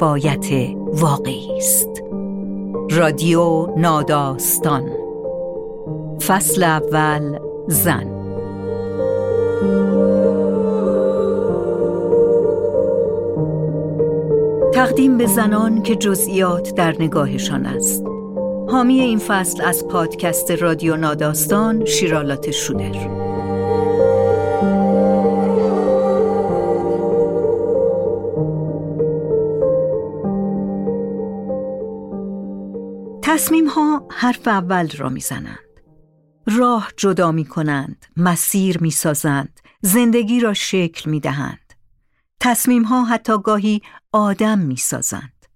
روایت واقعی است. رادیو ناداستان. فصل اول زن. تقدیم به زنان که جزئیات در نگاهشان است. حامی این فصل از پادکست رادیو ناداستان شیرالات شودر. تصمیم ها حرف اول را می‌زنند. راه جدا می کنند، مسیر می سازند، زندگی را شکل می دهند. تصمیم ها حتی گاهی آدم می سازند.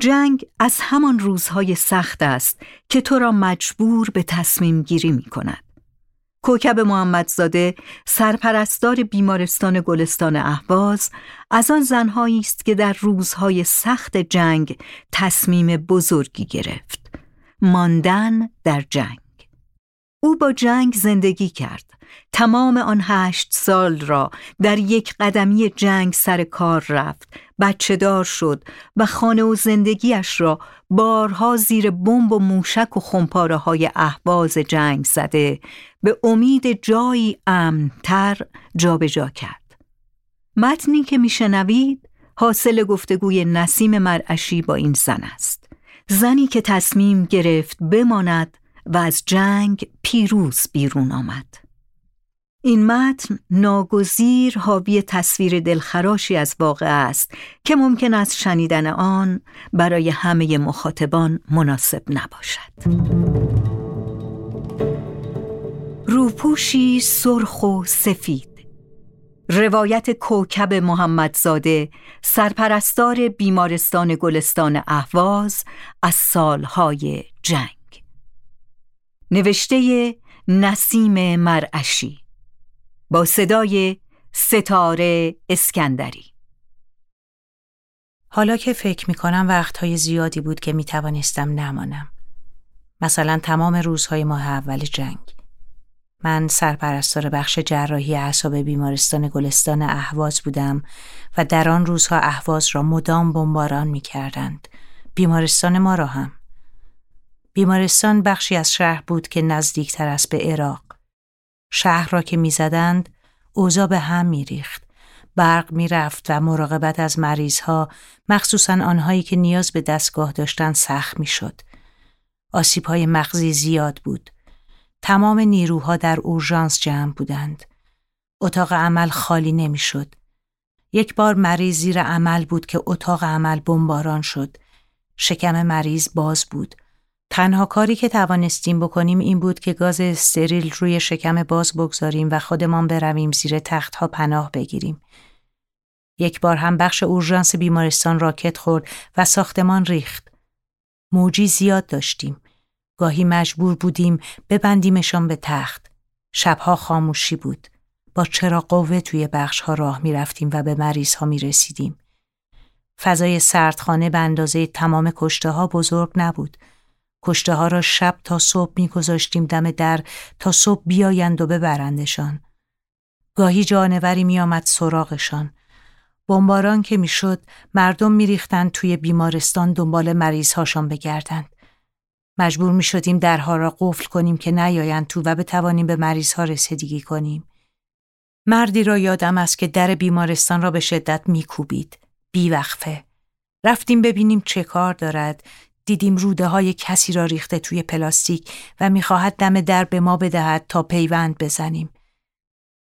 جنگ از همان روزهای سخت است که تو را مجبور به تصمیم گیری می کند. کوکب محمدزاده سرپرستار بیمارستان گلستان اهواز از آن زنهایی است که در روزهای سخت جنگ تصمیم بزرگی گرفت. ماندن در جنگ. او با جنگ زندگی کرد. تمام آن هشت سال را در یک قدمی جنگ سر کار رفت. بچه دار شد و خانه و زندگیش را بارها زیر بمب و موشک و خمپاره های احواز جنگ زده به امید جایی امنتر جابجا کرد. متنی که میشنوید حاصل گفتگوی نسیم مرعشی با این زن است. زنی که تصمیم گرفت بماند و از جنگ پیروز بیرون آمد. این متن ناگزیر حاوی تصویر دلخراشی از واقع است که ممکن است شنیدن آن برای همه مخاطبان مناسب نباشد. روپوشی سرخ و سفید روایت کوکب محمدزاده سرپرستار بیمارستان گلستان اهواز از سالهای جنگ. نوشته نسیم مرعشی با صدای ستاره اسکندری. حالا که فکر می کنم وقتهای زیادی بود که می توانستم نمانم. مثلا تمام روزهای ماه اول جنگ. من سرپرستار بخش جراحی اعصاب بیمارستان گلستان اهواز بودم و در آن روزها اهواز را مدام بمباران می کردند. بیمارستان ما را هم. بیمارستان بخشی از شهر بود که نزدیکتر است به عراق. شهر را که می‌زدند اوضاع به هم میریخت. برق می‌رفت و مراقبت از مریض ها مخصوصا آنهایی که نیاز به دستگاه داشتند سخت می‌شد. آسیب های مغزی زیاد بود. تمام نیروها در اورژانس جمع بودند. اتاق عمل خالی نمی‌شد. یک بار مریض زیر عمل بود که اتاق عمل بمباران شد. شکم مریض باز بود. تنها کاری که توانستیم بکنیم این بود که گاز استریل روی شکم باز بگذاریم و خودمان برویم زیر تختها پناه بگیریم. یک بار هم بخش اورژانس بیمارستان راکت خورد و ساختمان ریخت. موجی زیاد داشتیم. گاهی مجبور بودیم ببندیمشان به تخت. شبها خاموشی بود. با چرا قوه توی بخش ها راه می رفتیم و به مریض ها می رسیدیم. فضای سردخانه به اندازه تمام کشته ها بزرگ نبود. کشته ها را شب تا صبح می گذاشتیم دم در تا صبح بیایند و ببرندشان. گاهی جانوری می آمد سراغشان. بمباران که می‌شد مردم میریختند توی بیمارستان دنبال مریض هاشان بگردند. مجبور می شدیم درها را قفل کنیم که نیایند تو و بتوانیم به مریض ها رسیدگی کنیم. مردی را یادم است که در بیمارستان را به شدت میکوبید. بیوقفه. رفتیم ببینیم چه کار دارد. دیدیم روده های کسی را ریخته توی پلاستیک و می‌خواهد دم در به ما بدهد تا پیوند بزنیم.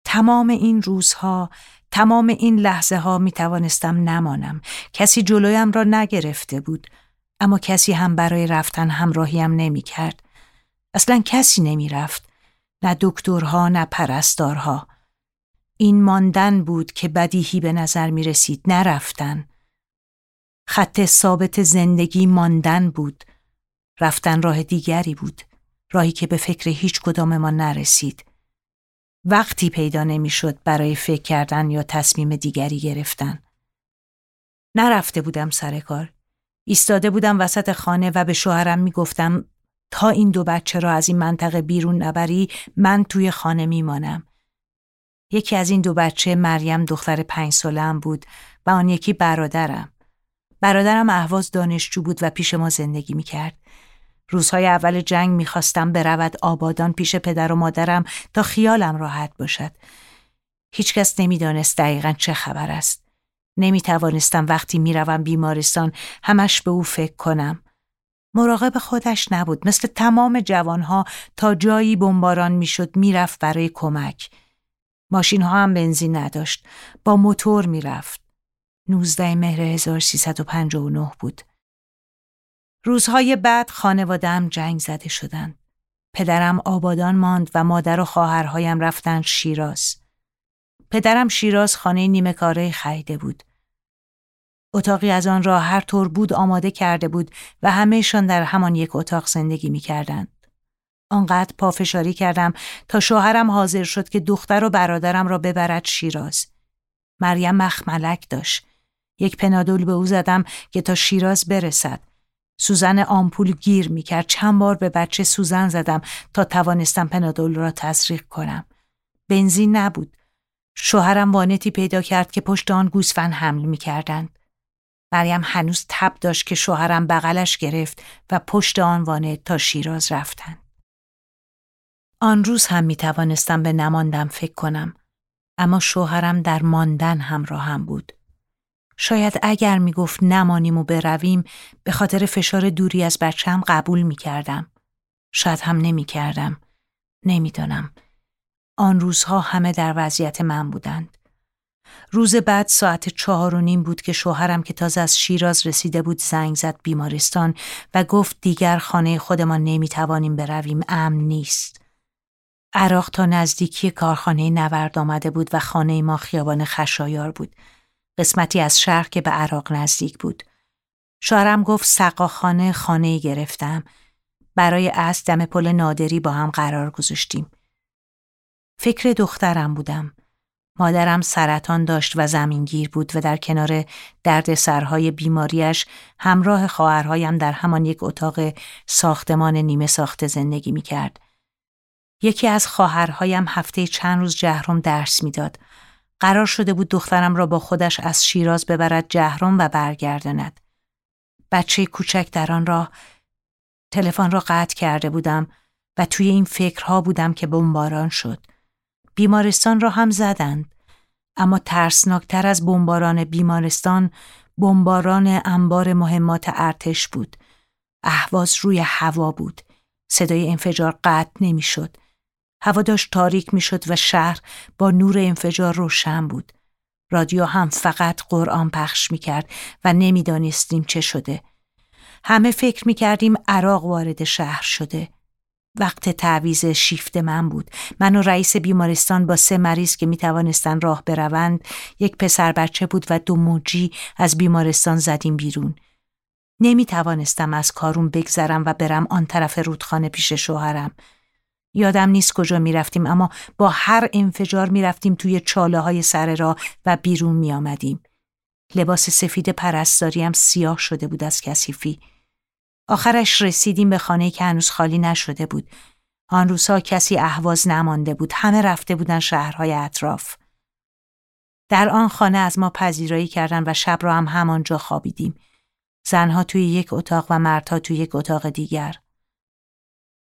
تمام این روزها، تمام این لحظه ها می توانستم نمانم. کسی جلویم را نگرفته بود. اما کسی هم برای رفتن همراهیم نمی کرد. اصلا کسی نمی رفت. نه دکترها نه پرستارها. این ماندن بود که بدیهی به نظر می رسید نرفتن. خط ثابت زندگی ماندن بود. رفتن راه دیگری بود. راهی که به فکر هیچ کدام ما نرسید. وقتی پیدا نمی‌شد برای فکر کردن یا تصمیم دیگری گرفتن. نرفته بودم سر کار. ایستاده بودم وسط خانه و به شوهرم می‌گفتم تا این دو بچه را از این منطقه بیرون نبری من توی خانه میمانم. یکی از این دو بچه مریم دختر پنج سالم بود و آن یکی برادرم. برادرم اهواز دانشجو بود و پیش ما زندگی می کرد. روزهای اول جنگ می‌خواستم برود آبادان پیش پدر و مادرم تا خیالم راحت باشد. هیچکس نمی‌دانست دقیقا چه خبر است. نمی توانستم وقتی می‌روم بیمارستان همش به او فکر کنم. مراقب خودش نبود مثل تمام جوانها تا جایی بمباران می‌شد می‌رفت برای کمک. ماشین ها هم بنزین نداشت. با موتور می‌رفت. 19 مهر 1359 بود. روزهای بعد خانوادم جنگ زده شدند. پدرم آبادان ماند و مادر و خواهرهایم رفتن شیراز. پدرم شیراز خانه نیمه کاره خریده بود. اتاقی از آن را هر طور بود آماده کرده بود و همهشان در همان یک اتاق زندگی می کردند. آنقدر پافشاری کردم تا شوهرم حاضر شد که دختر و برادرم را ببرد شیراز. مریم مخملک داشت. یک پنادول به او زدم که تا شیراز برسد. سوزن آمپول گیر می کرد. چند بار به بچه سوزن زدم تا توانستم پنادول را تزریق کنم. بنزین نبود. شوهرم وانتی پیدا کرد که پشت آن گوسفند حمل می کردند. مریم هنوز تب داشت که شوهرم بغلش گرفت و پشت آن وانت تا شیراز رفتند. آن روز هم می توانستم به نماندم فکر کنم. اما شوهرم در ماندن همراهم بود. شاید اگر می گفت نمانیم و برویم به خاطر فشار دوری از بچم قبول می کردم. شاید هم نمی کردم. نمی‌دانم. آن روزها همه در وضعیت من بودند. روز بعد ساعت چهار و نیم بود که شوهرم که تازه از شیراز رسیده بود زنگ زد بیمارستان و گفت دیگر خانه خودمان نمی‌توانیم برویم امن نیست. عراق تا نزدیکی کارخانه نورد آمده بود و خانه ما خیابان خشایار بود. قسمتی از شهر که به عراق نزدیک بود. شوهرم گفت سقاخانه خانه گرفتم. برای از دم پل نادری با هم قرار گذاشتیم. فکر دخترم بودم. مادرم سرطان داشت و زمینگیر بود و در کنار درد سرهای بیماریش همراه خواهرهایم در همان یک اتاق ساختمان نیمه ساخته زندگی می کرد. یکی از خواهرهایم هفته چند روز جهرم درس می‌داد. قرار شده بود دخترم را با خودش از شیراز ببرد جهرم و برگرداند. بچه کوچک در آن راه تلفن را قطع کرده بودم و توی این فکرها بودم که بمباران شد. بیمارستان را هم زدند. اما ترسناکتر از بمباران بیمارستان بمباران انبار مهمات ارتش بود. اهواز روی هوا بود. صدای انفجار قطع نمی‌شد. هوا داشت تاریک می‌شد و شهر با نور انفجار روشن بود. رادیو هم فقط قرآن پخش می کرد و نمی‌دانستیم چه شده. همه فکر می کردیم عراق وارد شهر شده. وقت تعویز شیفت من بود من و رئیس بیمارستان با سه مریض که می توانستن راه بروند یک پسر بچه بود و دو موجی از بیمارستان زدیم بیرون نمی توانستم از کارون بگذرم و برم آن طرف رودخانه پیش شوهرم یادم نیست کجا می رفتیم اما با هر انفجار می رفتیم توی چاله های سر را و بیرون می آمدیم. لباس سفید پرستاریم سیاه شده بود از کثیفی. آخرش رسیدیم به خانه که هنوز خالی نشده بود. آن روزها کسی اهواز نمانده بود. همه رفته بودن شهرهای اطراف. در آن خانه از ما پذیرایی کردن و شب را هم همانجا خوابیدیم. زنها توی یک اتاق و مردها توی یک اتاق دیگر.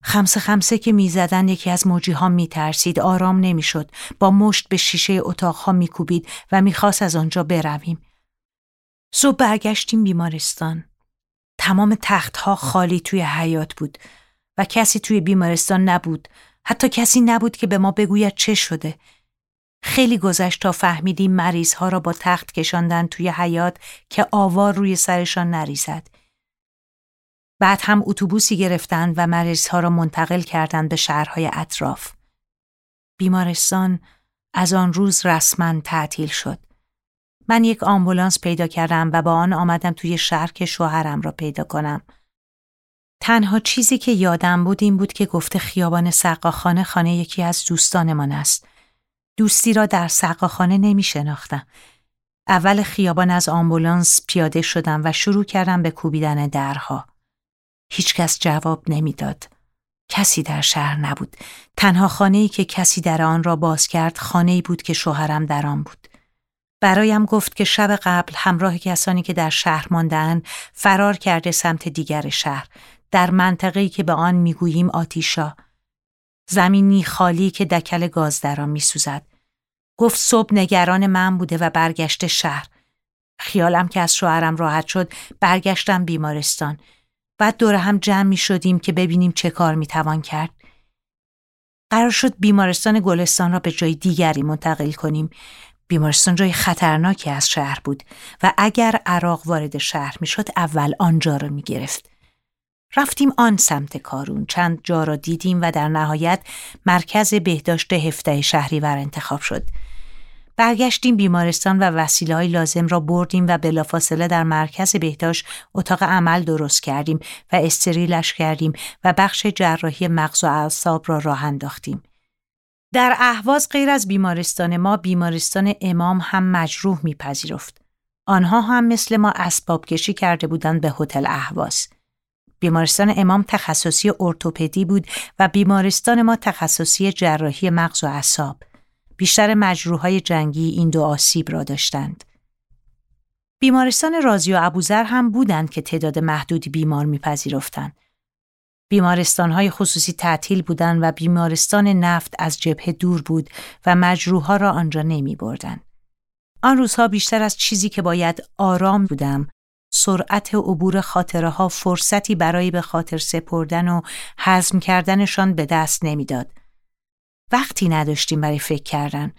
خمسه خمسه که می‌زدن یکی از موجی ها می ترسید آرام نمی‌شد با مشت به شیشه اتاق ها می کوبید و می‌خواست از آنجا برویم. صبح برگشتیم بیمارستان. تمام تختها خالی توی حیات بود و کسی توی بیمارستان نبود. حتی کسی نبود که به ما بگوید چه شده. خیلی گذشت تا فهمیدیم مریض ها را با تخت کشاندن توی حیات که آوار روی سرشان نریزد. بعد هم اتوبوسی گرفتند و مریض ها را منتقل کردند به شهرهای اطراف. بیمارستان از آن روز رسما تعطیل شد. من یک آمبولانس پیدا کردم و با آن آمدم توی شهر که شوهرم را پیدا کنم. تنها چیزی که یادم بود این بود که گفته خیابان سقاخانه خانه یکی از دوستانمان است. دوستی را در سقاخانه نمی شناختم. اول خیابان از آمبولانس پیاده شدم و شروع کردم به کوبیدن درها. هیچکس جواب نمی‌داد. کسی در شهر نبود. تنها خانه‌ای که کسی در آن را باز کرد خانه‌ای بود که شوهرم در آن بود. برایم گفت که شب قبل همراه کسانی که در شهر ماندهاند فرار کرده سمت دیگر شهر. در منطقه‌ای که به آن می‌گوییم آتیشا. زمینی خالی که دکل گاز در آن میسوزد. گفت صبح نگران من بوده و برگشته شهر. خیالم که از شوهرم راحت شد برگشتم بیمارستان. بعد دور هم جمع می شدیم که ببینیم چه کار می توان کرد. قرار شد بیمارستان گلستان را به جای دیگری منتقل کنیم. بیمارستان جای خطرناکی از شهر بود و اگر عراق وارد شهر می‌شد اول آنجا را می گرفت. رفتیم آن سمت کارون چند جا را دیدیم و در نهایت مرکز بهداشت هفته شهریور انتخاب شد. برگشتیم بیمارستان و وسیله های لازم را بردیم و بلافاصله در مرکز بهداشت اتاق عمل درست کردیم و استریلش کردیم و بخش جراحی مغز و اعصاب را راه انداختیم. در اهواز غیر از بیمارستان ما بیمارستان امام هم مجروح میپذیرفت. آنها هم مثل ما اسباب کشی کرده بودند به هتل اهواز. بیمارستان امام تخصصی ارتوپدی بود و بیمارستان ما تخصصی جراحی مغز و اعصاب. بیشتر مجروحهای جنگی این دو آسیب را داشتند. بیمارستان رازی و ابوذر هم بودند که تعداد محدودی بیمار میپذیرفتند. بیمارستانهای خصوصی تعطیل بودند و بیمارستان نفت از جبهه دور بود و مجروحها را آنجا نمی بردن. آن روزها بیشتر از چیزی که باید آرام بودم سرعت عبور خاطره ها فرصتی برای به خاطر سپردن و حزم کردنشان به دست نمی‌داد. وقتی نداشتیم برای فکر کردن.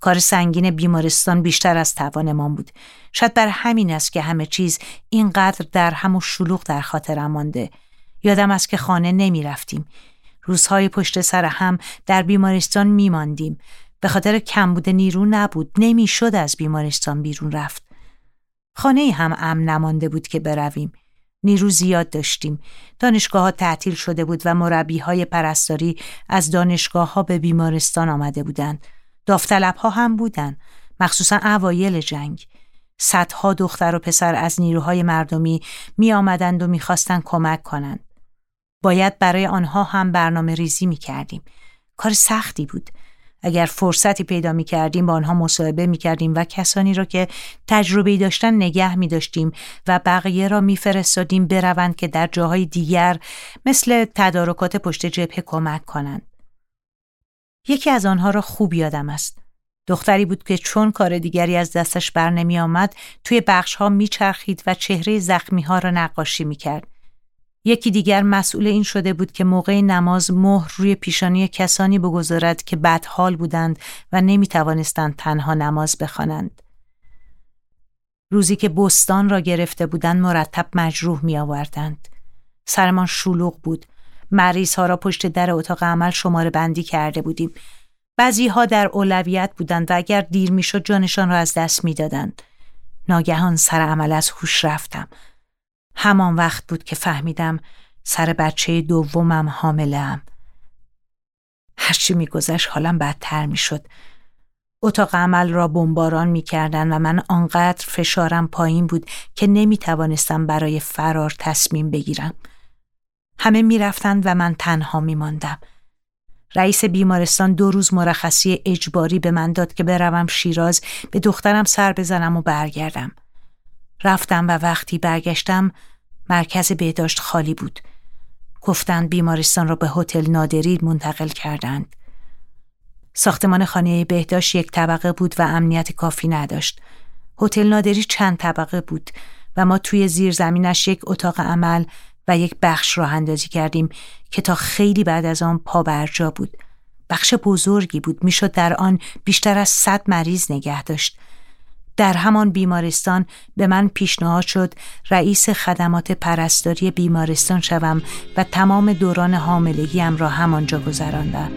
کار سنگین بیمارستان بیشتر از توانمان بود. شاید بر همین است که همه چیز اینقدر در هم و شلوغ در خاطرم مانده. یادم است که خانه نمی رفتیم. روزهای پشت سر هم در بیمارستان می ماندیم. به خاطر کمبود نیرو نبود. نمی‌شد از بیمارستان بیرون رفت. خانه هم امن نمانده بود که برویم. نیرو زیاد داشتیم. دانشگاه ها تعطیل شده بود و مربی های پرستاری از دانشگاه ها به بیمارستان آمده بودند. داوطلب ها هم بودند. مخصوصا اوایل جنگ. صدها دختر و پسر از نیروهای مردمی می آمدند و می‌خواستند کمک کنند. باید برای آنها هم برنامه ریزی می کردیم. کار سختی بود. اگر فرصتی پیدا می کردیم با آنها مصاحبه می کردیم و کسانی را که تجربه داشتن نگه می داشتیم و بقیه را می فرستادیم بروند که در جاهای دیگر مثل تدارکات پشت جبهه کمک کنند. یکی از آنها را خوب یادم است. دختری بود که چون کار دیگری از دستش بر نمی آمد توی بخش ها می چرخید و چهره زخمی ها را نقاشی می کرد. یکی دیگر مسئول این شده بود که موقع نماز مهر روی پیشانی کسانی بگذارد که بدحال بودند و نمی توانستند تنها نماز بخوانند. روزی که بستان را گرفته بودند مرتب مجروح می آوردند. سرمان شلوغ بود. مریض ها را پشت در اتاق عمل شماره بندی کرده بودیم. بعضی ها در اولویت بودند و اگر دیر می شد جانشان را از دست می دادند. ناگهان سر عمل از هوش رفتم. همان وقت بود که فهمیدم سر بچه دومم حاملم. هرچی میگذشت حالم بدتر می‌شد. اتاق عمل را بمباران می‌کردن و من آنقدر فشارم پایین بود که نمی توانستم برای فرار تصمیم بگیرم. همه می‌رفتند و من تنها میماندم. رئیس بیمارستان دو روز مرخصی اجباری به من داد که بروم شیراز به دخترم سر بزنم و برگردم. رفتم و وقتی برگشتم مرکز بهداشت خالی بود. گفتند بیمارستان را به هتل نادری منتقل کردند. ساختمان خانه بهداشت یک طبقه بود و امنیت کافی نداشت. هتل نادری چند طبقه بود و ما توی زیر زمینش یک اتاق عمل و یک بخش راه اندازی کردیم که تا خیلی بعد از آن پا برجا بود. بخش بزرگی بود می‌شد در آن بیشتر از صد مریض نگه داشت در همان بیمارستان به من پیشنهاد شد رئیس خدمات پرستاری بیمارستان شوم و تمام دوران حاملگیم را همانجا گذراندم.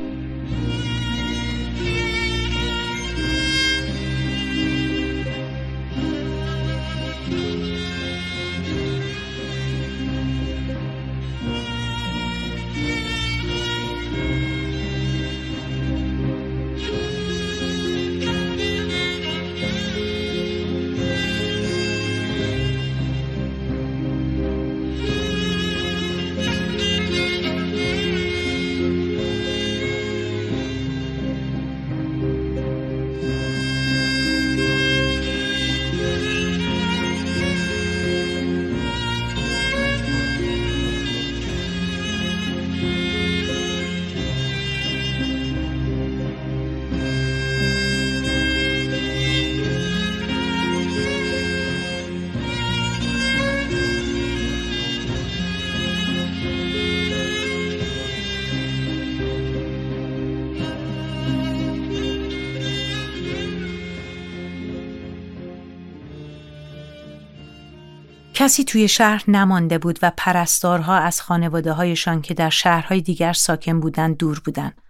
کسی توی شهر نمانده بود و پرستارها از خانواده هایشان که در شهرهای دیگر ساکن بودند دور بودند.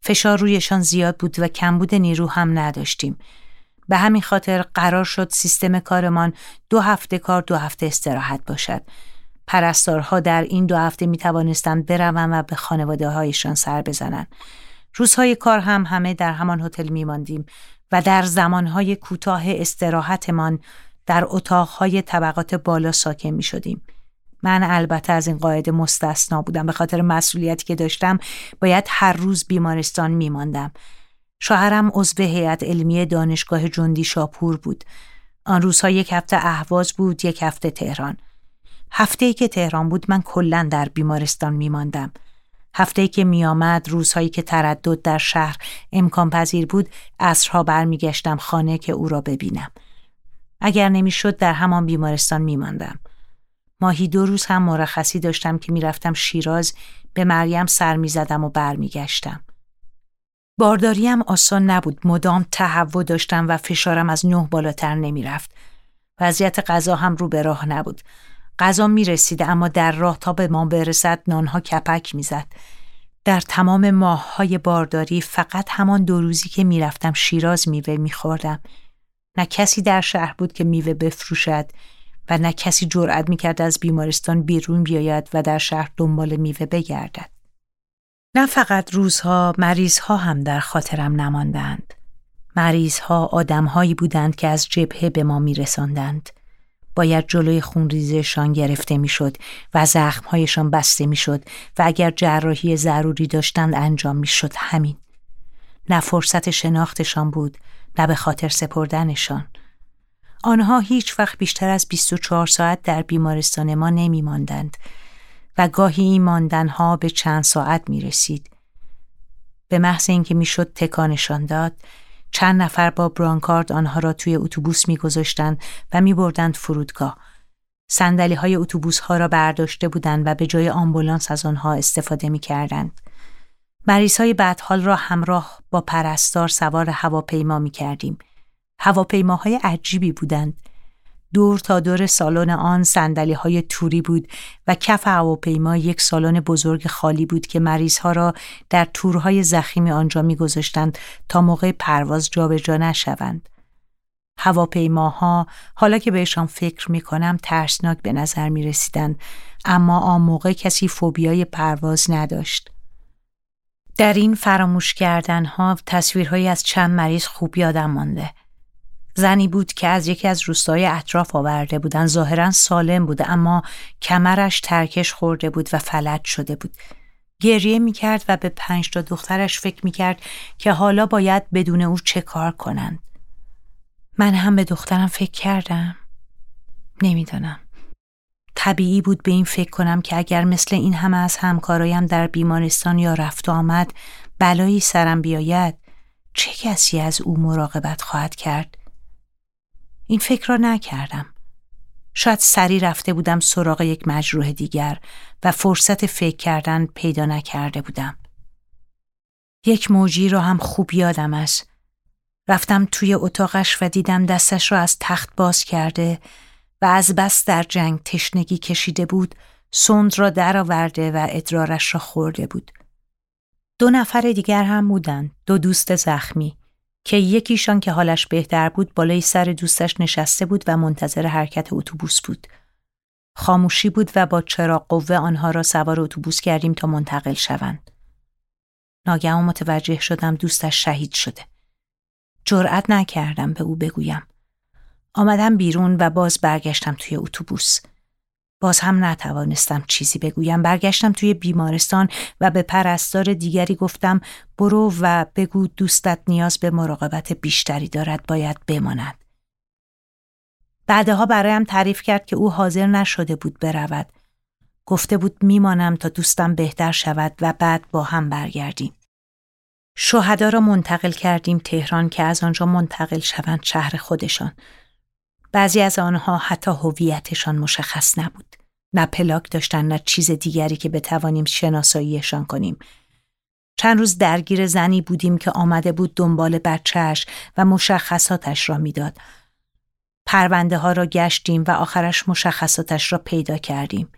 فشار رویشان زیاد بود و کمبود نیرو هم نداشتیم. به همین خاطر قرار شد سیستم کارمان دو هفته کار دو هفته استراحت باشد. پرستارها در این دو هفته می توانستند بروند و به خانواده هایشان سر بزنند. روزهای کار هم همه در همان هتل می ماندیم و در زمانهای کوتاه استراحتمان در اتاقهای طبقات بالا ساکن می شدیم. من البته از این قاعده مستثنا بودم به خاطر مسئولیتی که داشتم باید هر روز بیمارستان می ماندم. شوهرم عضو هیئت علمی دانشگاه جندی شاپور بود. آن روزها یک هفته اهواز بود یک هفته تهران. هفته ای که تهران بود من کلا در بیمارستان می ماندم. هفته ای که می آمد روزهایی که تردد در شهر امکان پذیر بود عصرها برمیگشتم خانه که او را ببینم. اگر نمی‌شد در همان بیمارستان میماندم. ماهی دو روز هم مرخصی داشتم که می‌رفتم شیراز به مریم سر می‌زدم و برمیگشتم. بارداریم آسان نبود مدام تهوع داشتم و فشارم از نه بالاتر نمی‌رفت. وضعیت غذا هم رو به راه نبود. غذا می رسید اما در راه تا به ما برسد نانها کپک می‌زد. در تمام ماه های بارداری فقط همان دو روزی که می‌رفتم شیراز میوه میخوردم. نه کسی در شهر بود که میوه بفروشد و نه کسی جرأت می‌کرد از بیمارستان بیرون بیاید و در شهر دنبال میوه بگردد. نه فقط روزها مریضها هم در خاطرم نماندند. مریضها آدمهایی بودند که از جبهه به ما میرساندند. باید جلوی خونریزشان گرفته می‌شد و زخمهایشان بسته می‌شد و اگر جراحی ضروری داشتند انجام می‌شد همین. نه فرصت شناختشان بود نه به خاطر سپردنشان. آنها هیچ وقت بیشتر از 24 ساعت در بیمارستان ما نمی ماندند و گاهی این ماندنها به چند ساعت می رسید. به محض اینکه می‌شد تکانشان داد چند نفر با برانکارد آنها را توی اتوبوس میگذاشتند و میبردند فرودگاه سندلی های اتوبوس ها را برداشته بودند و به جای آمبولانس از آنها استفاده می کردند. مریض های بدحال را همراه با پرستار سوار هواپیما می کردیم. هواپیماهای عجیبی بودند. دور تا دور سالن آن سندلی های توری بود و کف هواپیما یک سالن بزرگ خالی بود که مریض ها را در تورهای زخیمی آنجا میگذاشتند تا موقع پرواز جابجا نشوند. هواپیماها حالا که بهشان فکر می کنم ترسناک به نظر می رسیدند اما آن موقع کسی فوبیای پرواز نداشت. در این فراموش کردن ها تصویرهایی از چند مریض خوب یادم مانده. زنی بود که از یکی از روستای اطراف آورده بودن ظاهرا سالم بود اما کمرش ترکش خورده بود و فلج شده بود. گریه می کرد و به پنج تا دخترش فکر می کرد که حالا باید بدون او چه کار کنند. من هم به دخترم فکر کردم. نمی‌دانم. طبیعی بود به این فکر کنم که اگر مثل این همه از همکارایم در بیمارستان یا رفت آمد بلایی سرم بیاید چه کسی از او مراقبت خواهد کرد؟ این فکر را نکردم. شاید سری رفته بودم سراغ یک مجروح دیگر و فرصت فکر کردن پیدا نکرده بودم. یک موجی را هم خوب یادم است. رفتم توی اتاقش و دیدم دستش را از تخت باز کرده و از بس در جنگ تشنگی کشیده بود سند را درآورده و ادرارش را خورده بود. دو نفر دیگر هم بودند، دو دوست زخمی که یکیشان که حالش بهتر بود بالای سر دوستش نشسته بود و منتظر حرکت اتوبوس بود. خاموشی بود و با چراغ قوه آنها را سوار اتوبوس کردیم تا منتقل شوند. ناگهان متوجه شدم دوستش شهید شده. جرأت نکردم به او بگویم. آمدم بیرون و باز برگشتم توی اتوبوس. باز هم نتوانستم چیزی بگویم برگشتم توی بیمارستان و به پرستار دیگری گفتم برو و بگو دوستت نیاز به مراقبت بیشتری دارد باید بماند. بعدها برایم تعریف کرد که او حاضر نشده بود برود. گفته بود میمانم تا دوستم بهتر شود و بعد با هم برگردیم. شهدا را منتقل کردیم تهران که از آنجا منتقل شوند شهر خودشان. بعضی از آنها حتی هویتشان مشخص نبود. نه پلاک داشتن نه چیز دیگری که بتوانیم شناساییشان کنیم. چند روز درگیر زنی بودیم که آمده بود دنبال بچهش و مشخصاتش را می‌داد. پرونده ها را گشتیم و آخرش مشخصاتش را پیدا کردیم.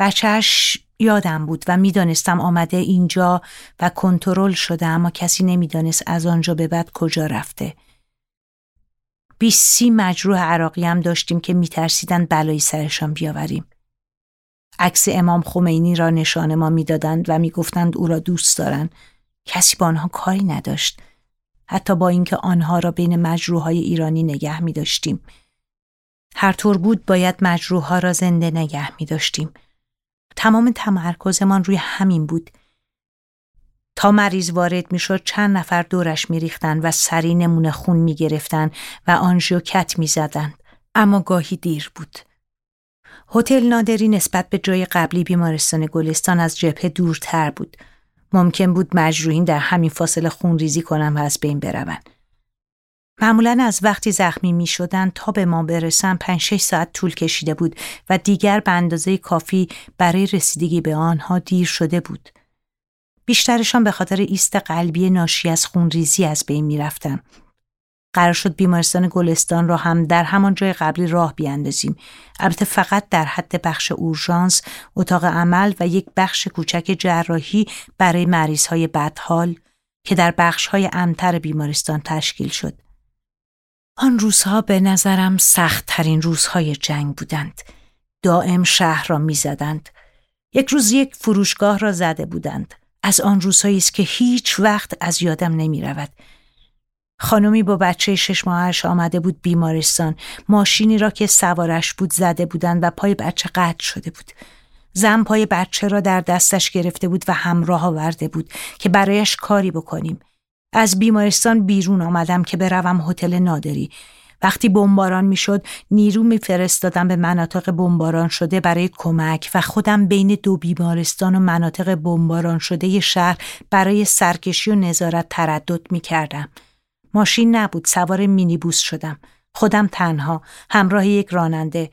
بچهش یادم بود و می‌دانستم آمده اینجا و کنترل شده اما کسی نمی‌دانست از آنجا به بعد کجا رفته. بیسی مجروح عراقی هم داشتیم که میترسیدن بلایی سرشان بیاوریم. عکس امام خمینی را نشانه ما می‌دادند و می‌گفتند او را دوست دارند. کسی با آنها کاری نداشت. حتی با اینکه آنها را بین مجروحهای ایرانی نگه می داشتیم. هر طور بود باید مجروحها را زنده نگه می داشتیم. تمام تمرکزمان روی همین بود. تا مریض وارد می‌شد چند نفر دورش میریختند و سری نمونه خون می‌گرفتند و آنژیوکت می‌زدند. اما گاهی دیر بود. هتل نادری نسبت به جای قبلی بیمارستان گلستان از جبهه دورتر بود. ممکن بود مجروحین در همین فاصله خون ریزی کنند و از بین بروند. معمولا از وقتی زخمی می شدن تا به ما برسن 5 6 ساعت طول کشیده بود و دیگر به اندازه کافی برای رسیدگی به آنها دیر شده بود. بیشترشان به خاطر ایست قلبی ناشی از خونریزی از بین می رفتن. قرار شد بیمارستان گلستان را هم در همان جای قبلی راه بیاندازیم البته فقط در حد بخش اورژانس اتاق عمل و یک بخش کوچک جراحی برای مریض های بدحال که در بخش های امتر بیمارستان تشکیل شد آن روزها به نظرم سخت ترین روزهای جنگ بودند. دائم شهر را می‌زدند. یک روز یک فروشگاه را زده بودند. از آن روزهایی است که هیچ وقت از یادم نمی رود. خانمی با بچه شش ماهش آمده بود بیمارستان. ماشینی را که سوارش بود زده بودند و پای بچه قطع شده بود. زن پای بچه را در دستش گرفته بود و همراه آورده بود که برایش کاری بکنیم. از بیمارستان بیرون آمدم که بروم هتل نادری. وقتی بمباران می‌شد نیرو میفرستادم به مناطق بمباران شده برای کمک و خودم بین دو بیمارستان و مناطق بمباران شده شهر برای سرکشی و نظارت تردد می‌کردم. ماشین نبود سوار مینیبوس شدم. خودم تنها همراه یک راننده.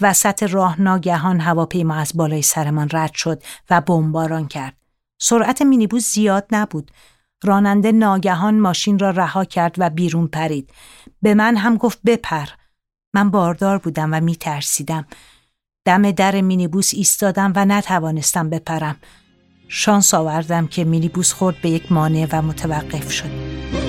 وسط راه ناگهان هواپیما از بالای سرمان رد شد و بمباران کرد. سرعت مینیبوس زیاد نبود. راننده ناگهان ماشین را رها کرد و بیرون پرید. به من هم گفت بپر. من باردار بودم و می ترسیدم. دم در مینیبوس ایستادم و نتوانستم بپرم. شانس آوردم که مینیبوس خورد به یک مانع و متوقف شد.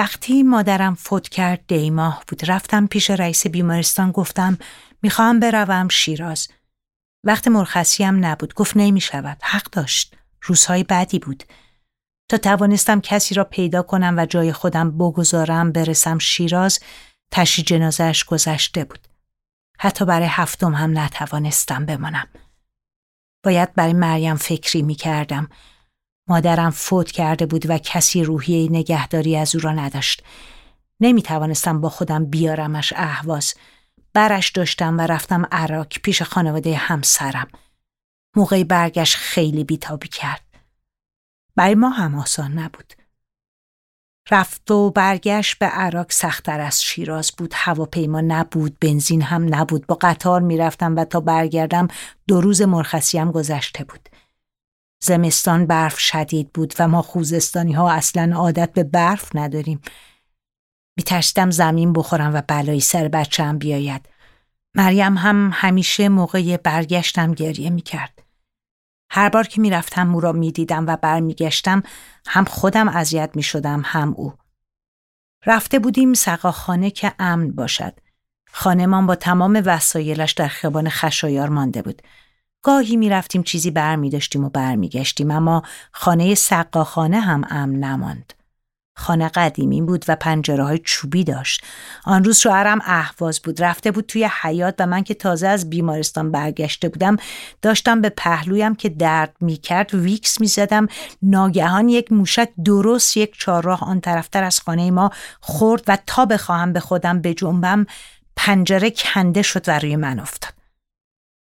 وقتی مادرم فوت کرد دیماه بود. رفتم پیش رئیس بیمارستان گفتم می‌خواهم بروم شیراز. وقت مرخصی هم نبود. گفت نمی شود حق داشت. روزهای بعدی بود. تا توانستم کسی را پیدا کنم و جای خودم بگذارم برسم شیراز تشی جنازش گذشته بود. حتی برای هفتم هم نتوانستم بمانم. باید برای مریم فکری می کردم مادرم فوت کرده بود و کسی روحیه نگهداری از او را نداشت. نمی توانستم با خودم بیارمش اهواز. برش داشتم و رفتم عراق پیش خانواده همسرم. موقع برگشت خیلی بیتابی کرد. برای ما هم آسان نبود. رفت و برگشت به عراق سختتر از شیراز بود هواپیما نبود بنزین هم نبود با قطار می‌رفتم و تا برگردم دو روز مرخصیم گذشته بود زمستان برف شدید بود و ما خوزستانی ها اصلا عادت به برف نداریم. میترسیدم زمین بخورم و بلایی سر بچم بیاید. مریم هم همیشه موقع برگشتم گریه می‌کرد. هر بار که می‌رفتم او را می‌دیدم و برمیگشتم هم خودم اذیت می‌شدم هم او. رفته بودیم سقاخانه که امن باشد. خانهمان با تمام وسایلش در خیابان خشایار مانده بود. گاهی می رفتیم چیزی بر می داشتیم و بر می گشتیم اما خانه سقاخانه هم امن نماند. خانه قدیمی بود و پنجره های چوبی داشت. آن روز شوهرم اهواز بود. رفته بود توی حیات و من که تازه از بیمارستان برگشته بودم داشتم به پهلویم که درد می کرد ویکس می زدم. ناگهان یک موشک درست یک چهارراه آن طرفتر از خانه ما خورد و تا بخواهم به خودم بجنبم پنجره کنده شد و روی من افتاد.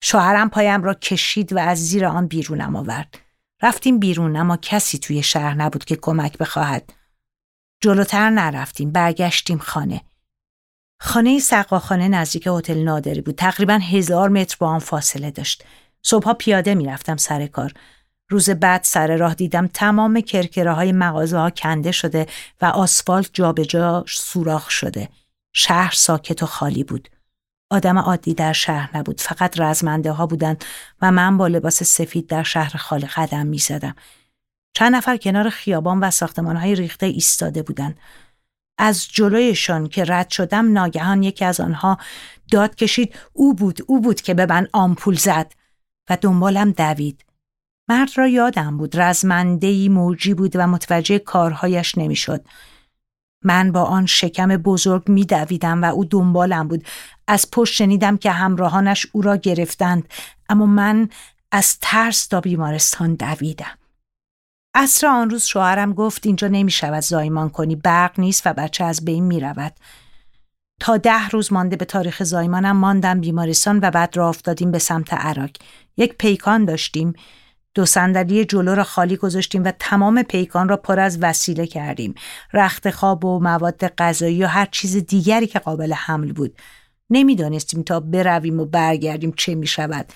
شوهرم پایم را کشید و از زیر آن بیرونم آورد. رفتیم بیرون اما کسی توی شهر نبود که کمک بخواهد. جلوتر نرفتیم برگشتیم خانه. خانه سقاخانه نزدیک هتل نادری بود. تقریبا هزار متر با آن فاصله داشت. صبحها پیاده می‌رفتم سر کار. روز بعد سر راه دیدم تمام کرکره های مغازه ها کنده شده و آسفالت جابجا سوراخ شده. شهر ساکت و خالی بود. آدم عادی در شهر نبود. فقط رزمنده ها بودند و من با لباس سفید در شهر خالی قدم می زدم. چند نفر کنار خیابان و ساختمان های ریخته ایستاده بودند. از جلویشان که رد شدم ناگهان یکی از آنها داد کشید او بود او بود که به من آمپول زد و دنبالم دوید مرد را یادم بود رزمندهی موجی بود و متوجه کارهایش نمی‌شد. من با آن شکم بزرگ میدویدم و او دنبالم بود از پشت شنیدم که همراهانش او را گرفتند اما من از ترس تا بیمارستان دویدم اصر آن روز شوهرم گفت اینجا نمی شود زایمان کنی برق نیست و بچه از بین می رود. تا ده روز مانده به تاریخ زایمانم ماندم بیمارستان و بعد را افتادیم به سمت عراق. یک پیکان داشتیم دو صندلی جلو را خالی گذاشتیم و تمام پیکان را پر از وسیله کردیم. رخت خواب و مواد غذایی و هر چیز دیگری که قابل حمل بود. نمی‌دانستیم تا برویم و برگردیم چه می شود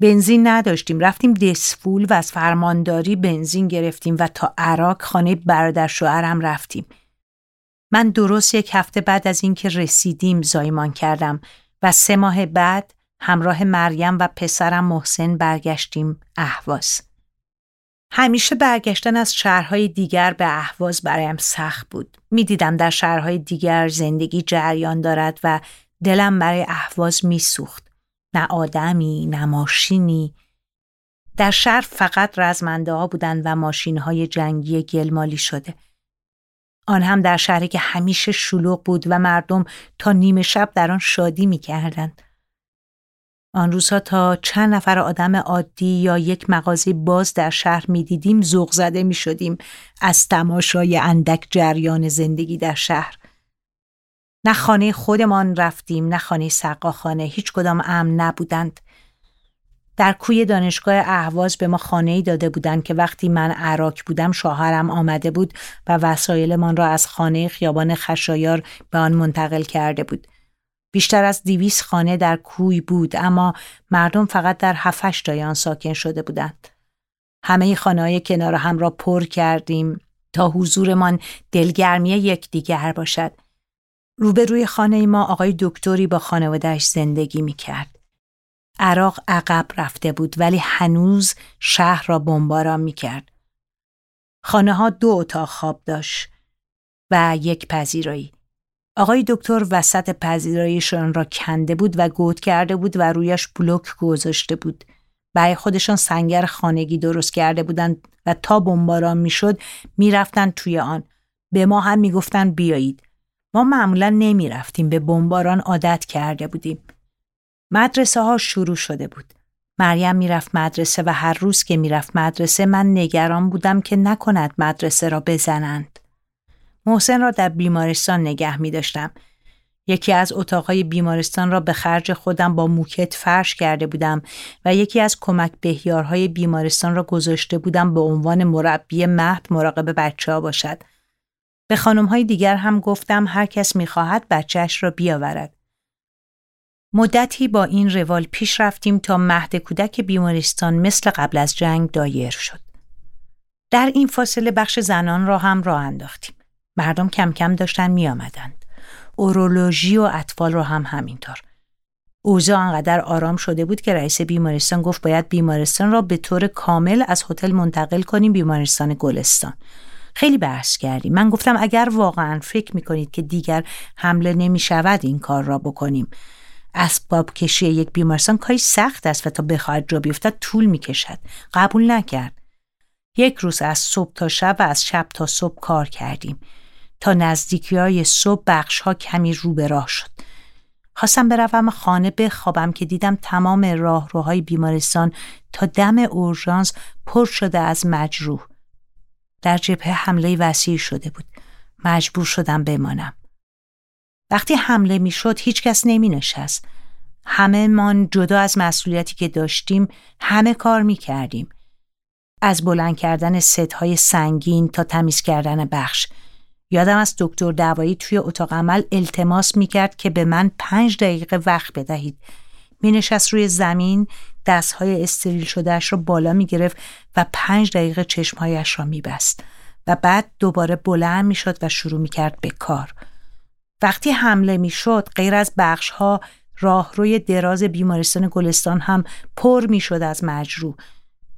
بنزین نداشتیم. رفتیم دسفول و از فرمانداری بنزین گرفتیم و تا عراق خانه برادر شوهرم رفتیم. من درست یک هفته بعد از اینکه رسیدیم زایمان کردم و سه ماه بعد همراه مریم و پسرم محسن برگشتیم اهواز. همیشه برگشتن از شهرهای دیگر به اهواز برایم سخت بود. می‌دیدم در شهرهای دیگر زندگی جریان دارد و دلم برای اهواز میسوخت. نه آدمی، نه ماشینی. در شهر فقط رزمنده ها بودند و ماشین های جنگی گلمالی شده. آن هم در شهری که همیشه شلوغ بود و مردم تا نیمه شب در آن شادی می کردند. آن روزها تا چند نفر آدم عادی یا یک مغازه باز در شهر می دیدیم زوغ زده می شدیم از تماشای اندک جریان زندگی در شهر. نه خانه خودمان رفتیم نه خانه سقاخانه هیچ کدام امن نبودند. در کوی دانشگاه اهواز به ما خانه ای داده بودند که وقتی من عراق بودم شوهرم آمده بود و وسایلمان را از خانه خیابان خشایار به آن منتقل کرده بود. بیشتر از دیویس خانه در کوی بود اما مردم فقط در هفش تای آن ساکن شده بودند. همه خانه های کنار هم را پر کردیم تا حضورمان دلگرمی یکدیگر باشد. روبروی خانه ما آقای دکتری با خانوادهش زندگی می کرد. عراق عقب رفته بود ولی هنوز شهر را بمباران می کرد. خانه ها دو اتاق خواب داشت و یک پذیرایی. آقای دکتر وسط پذیراییشان را کنده بود و گود کرده بود و رویش بلوک گذاشته بود. برای خودشان سنگر خانگی درست کرده بودند و تا بمباران می‌شد می‌رفتند توی آن. به ما هم می‌گفتند بیایید. ما معمولا نمی‌رفتیم به بمباران عادت کرده بودیم. مدرسه ها شروع شده بود. مریم می‌رفت مدرسه و هر روز که می‌رفت مدرسه من نگران بودم که نکند مدرسه را بزنند. محسن را در بیمارستان نگه می داشتم. یکی از اتاقهای بیمارستان را به خرج خودم با موکت فرش کرده بودم و یکی از کمک بهیارهای بیمارستان را گذاشته بودم به عنوان مربی مهد مراقب بچه ها باشد. به خانمهای دیگر هم گفتم هر کس می‌خواهد بچهش را بیاورد. مدتی با این روال پیش رفتیم تا مهد کودک بیمارستان مثل قبل از جنگ دایر شد. در این فاصله بخش زنان را هم راه انداختیم. مردم کم کم داشتن می آمدند. اورولوژی و اطفال رو هم همینطور. اوضاع انقدر آرام شده بود که رئیس بیمارستان گفت باید بیمارستان را به طور کامل از هتل منتقل کنیم بیمارستان گلستان. خیلی بحث کردیم من گفتم اگر واقعا فکر می‌کنید که دیگر حمله نمی شود این کار را بکنیم اسباب کشی یک بیمارستان کاری سخت است و تا بخواهد جا بیفتد طول می‌کشد قبول نکرد یک روز از صبح تا شب و از شب تا صبح کار کردیم تا نزدیکی های صبح بخش ها کمی رو به راه شد. خواستم بروم خانه بخوابم که دیدم تمام راهروهای بیمارستان تا دم اورژانس پر شده از مجروح. در جبهه حمله وسیع شده بود. مجبور شدم بمانم. وقتی حمله می‌شد هیچ کس نمی نشست همه من جدا از مسئولیتی که داشتیم همه کار می کردیم از بلند کردن ستهای سنگین تا تمیز کردن بخش. یادم از دکتر دوایی توی اتاق عمل التماس می کرد که به من پنج دقیقه وقت بدهید می نشست روی زمین دستهای استریل شدهش را بالا می گرفت و پنج دقیقه چشمهایش را می بست و بعد دوباره بلند می شد و شروع می کرد به کار. وقتی حمله می شد غیر از بخش ها راهروی دراز بیمارستان گلستان هم پر می شد از مجروح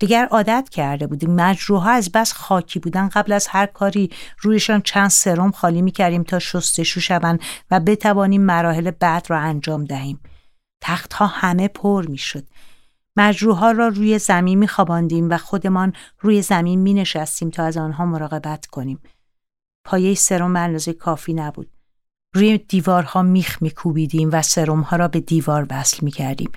دیگر عادت کرده بودیم. مجروحها از بس خاکی بودن قبل از هر کاری رویشان چند سرم خالی می کردیم تا شستشو شوند و بتوانیم مراحل بعد را انجام دهیم. تختها همه پر می شد مجروحها را روی زمین می خواباندیم و خودمان روی زمین می نشستیم تا از آنها مراقبت کنیم. پایه سرم به کافی نبود. روی دیوارها میخ میکوبیدیم و سرمها را به دیوار وصل می‌کردیم.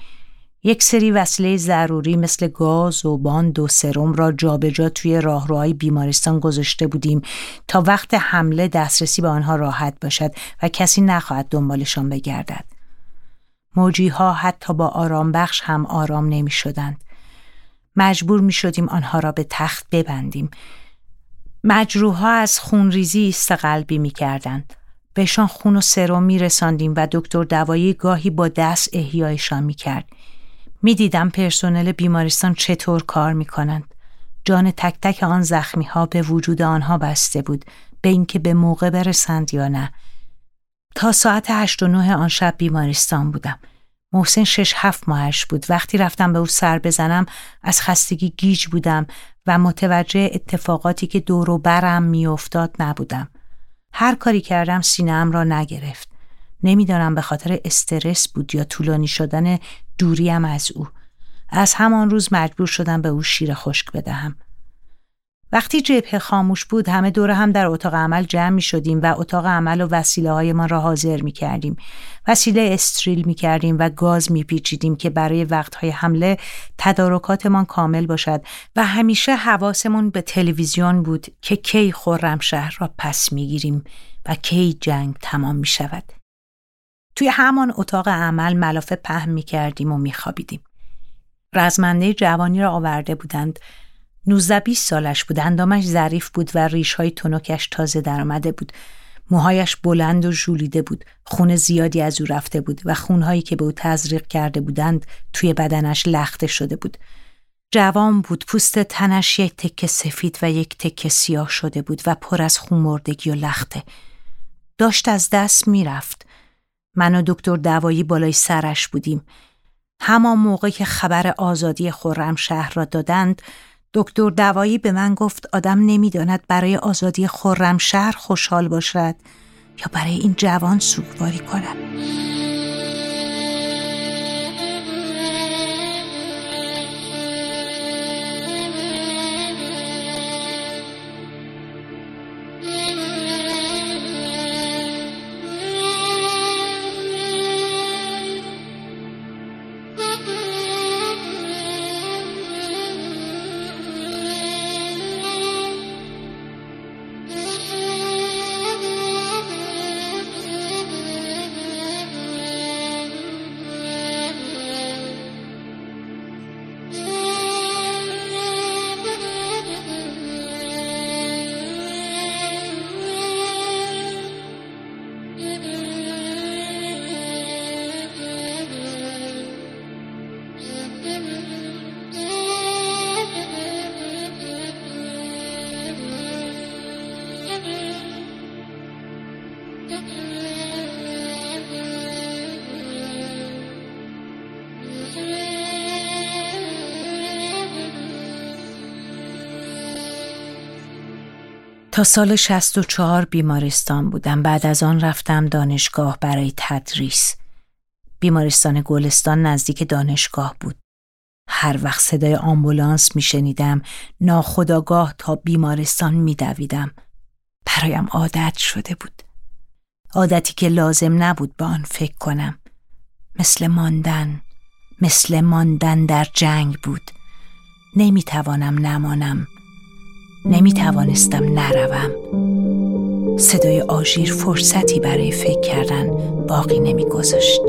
یک سری وسیله ضروری مثل گاز و باند و سرم را جابجا جا توی راهروهای بیمارستان گذاشته بودیم تا وقت حمله دسترسی به آنها راحت باشد و کسی نخواهد دنبالشان بگردد. موجی ها حتی با آرام بخش هم آرام نمی شدند. مجبور می شدیم آنها را به تخت ببندیم. مجروح از خونریزی استقلبی می کردند. بهشان خون و سرم می رساندیم و دکتر دوایی گاهی با دست احیایشان می کرد. می دیدم پرسنل بیمارستان چطور کار می کنند. جان تک تک آن زخمی ها به وجود آنها بسته بود به اینکه به موقع برسند یا نه. تا ساعت هشت و نه آن شب بیمارستان بودم. محسن شش هفت ماهش بود. وقتی رفتم به او سر بزنم از خستگی گیج بودم و متوجه اتفاقاتی که دور و برم میافتاد نبودم. هر کاری کردم سینهام را نگرفت. نمی‌دانم به خاطر استرس بود یا طولانی شدن دوریم از او. از همان روز مجبور شدم به او شیر خشک بدهم. وقتی جبهه خاموش بود همه دور هم در اتاق عمل جمع می شدیم و اتاق عمل و وسیله های ما را حاضر می کردیم. وسیله استریل می کردیم و گاز می پیچیدیم که برای وقتهای حمله تدارکاتمان کامل باشد و همیشه حواسمون به تلویزیون بود که کی خورم شهر را پس می گیریم و کی جنگ تمام می شود. توی همان اتاق عمل ملافه پهن می کردیم و می خوابیدیم. رزمنده جوانی را آورده بودند. 19 20 سالش بود. اندامش ظریف بود و ریشهای تنکش تازه درآمده بود. موهایش بلند و ژولیده بود. خون زیادی از او رفته بود و خونهایی که به او تزریق کرده بودند توی بدنش لخته شده بود. جوان بود. پوست تنش یک تکه سفید و یک تکه سیاه شده بود و پر از خون مردگی و لخته. داشت از دست می‌رفت. من و دکتر دوایی بالای سرش بودیم. همان موقع که خبر آزادی خورم شهر را دادند دکتر دوایی به من گفت آدم نمی‌داند برای آزادی خرمشهر خوشحال باشد یا برای این جوان سوگواری کند. تا سال 64 بیمارستان بودم بعد از آن رفتم دانشگاه برای تدریس بیمارستان گلستان نزدیک دانشگاه بود هر وقت صدای آمبولانس می شنیدم ناخداگاه تا بیمارستان می دویدم. برایم عادت شده بود. عادتی که لازم نبود به آن فکر کنم. مثل ماندن، مثل ماندن در جنگ بود. نمی توانم نمانم. نمی توانستم نروم. صدای آژیر فرصتی برای فکر کردن باقی نمی گذاشت.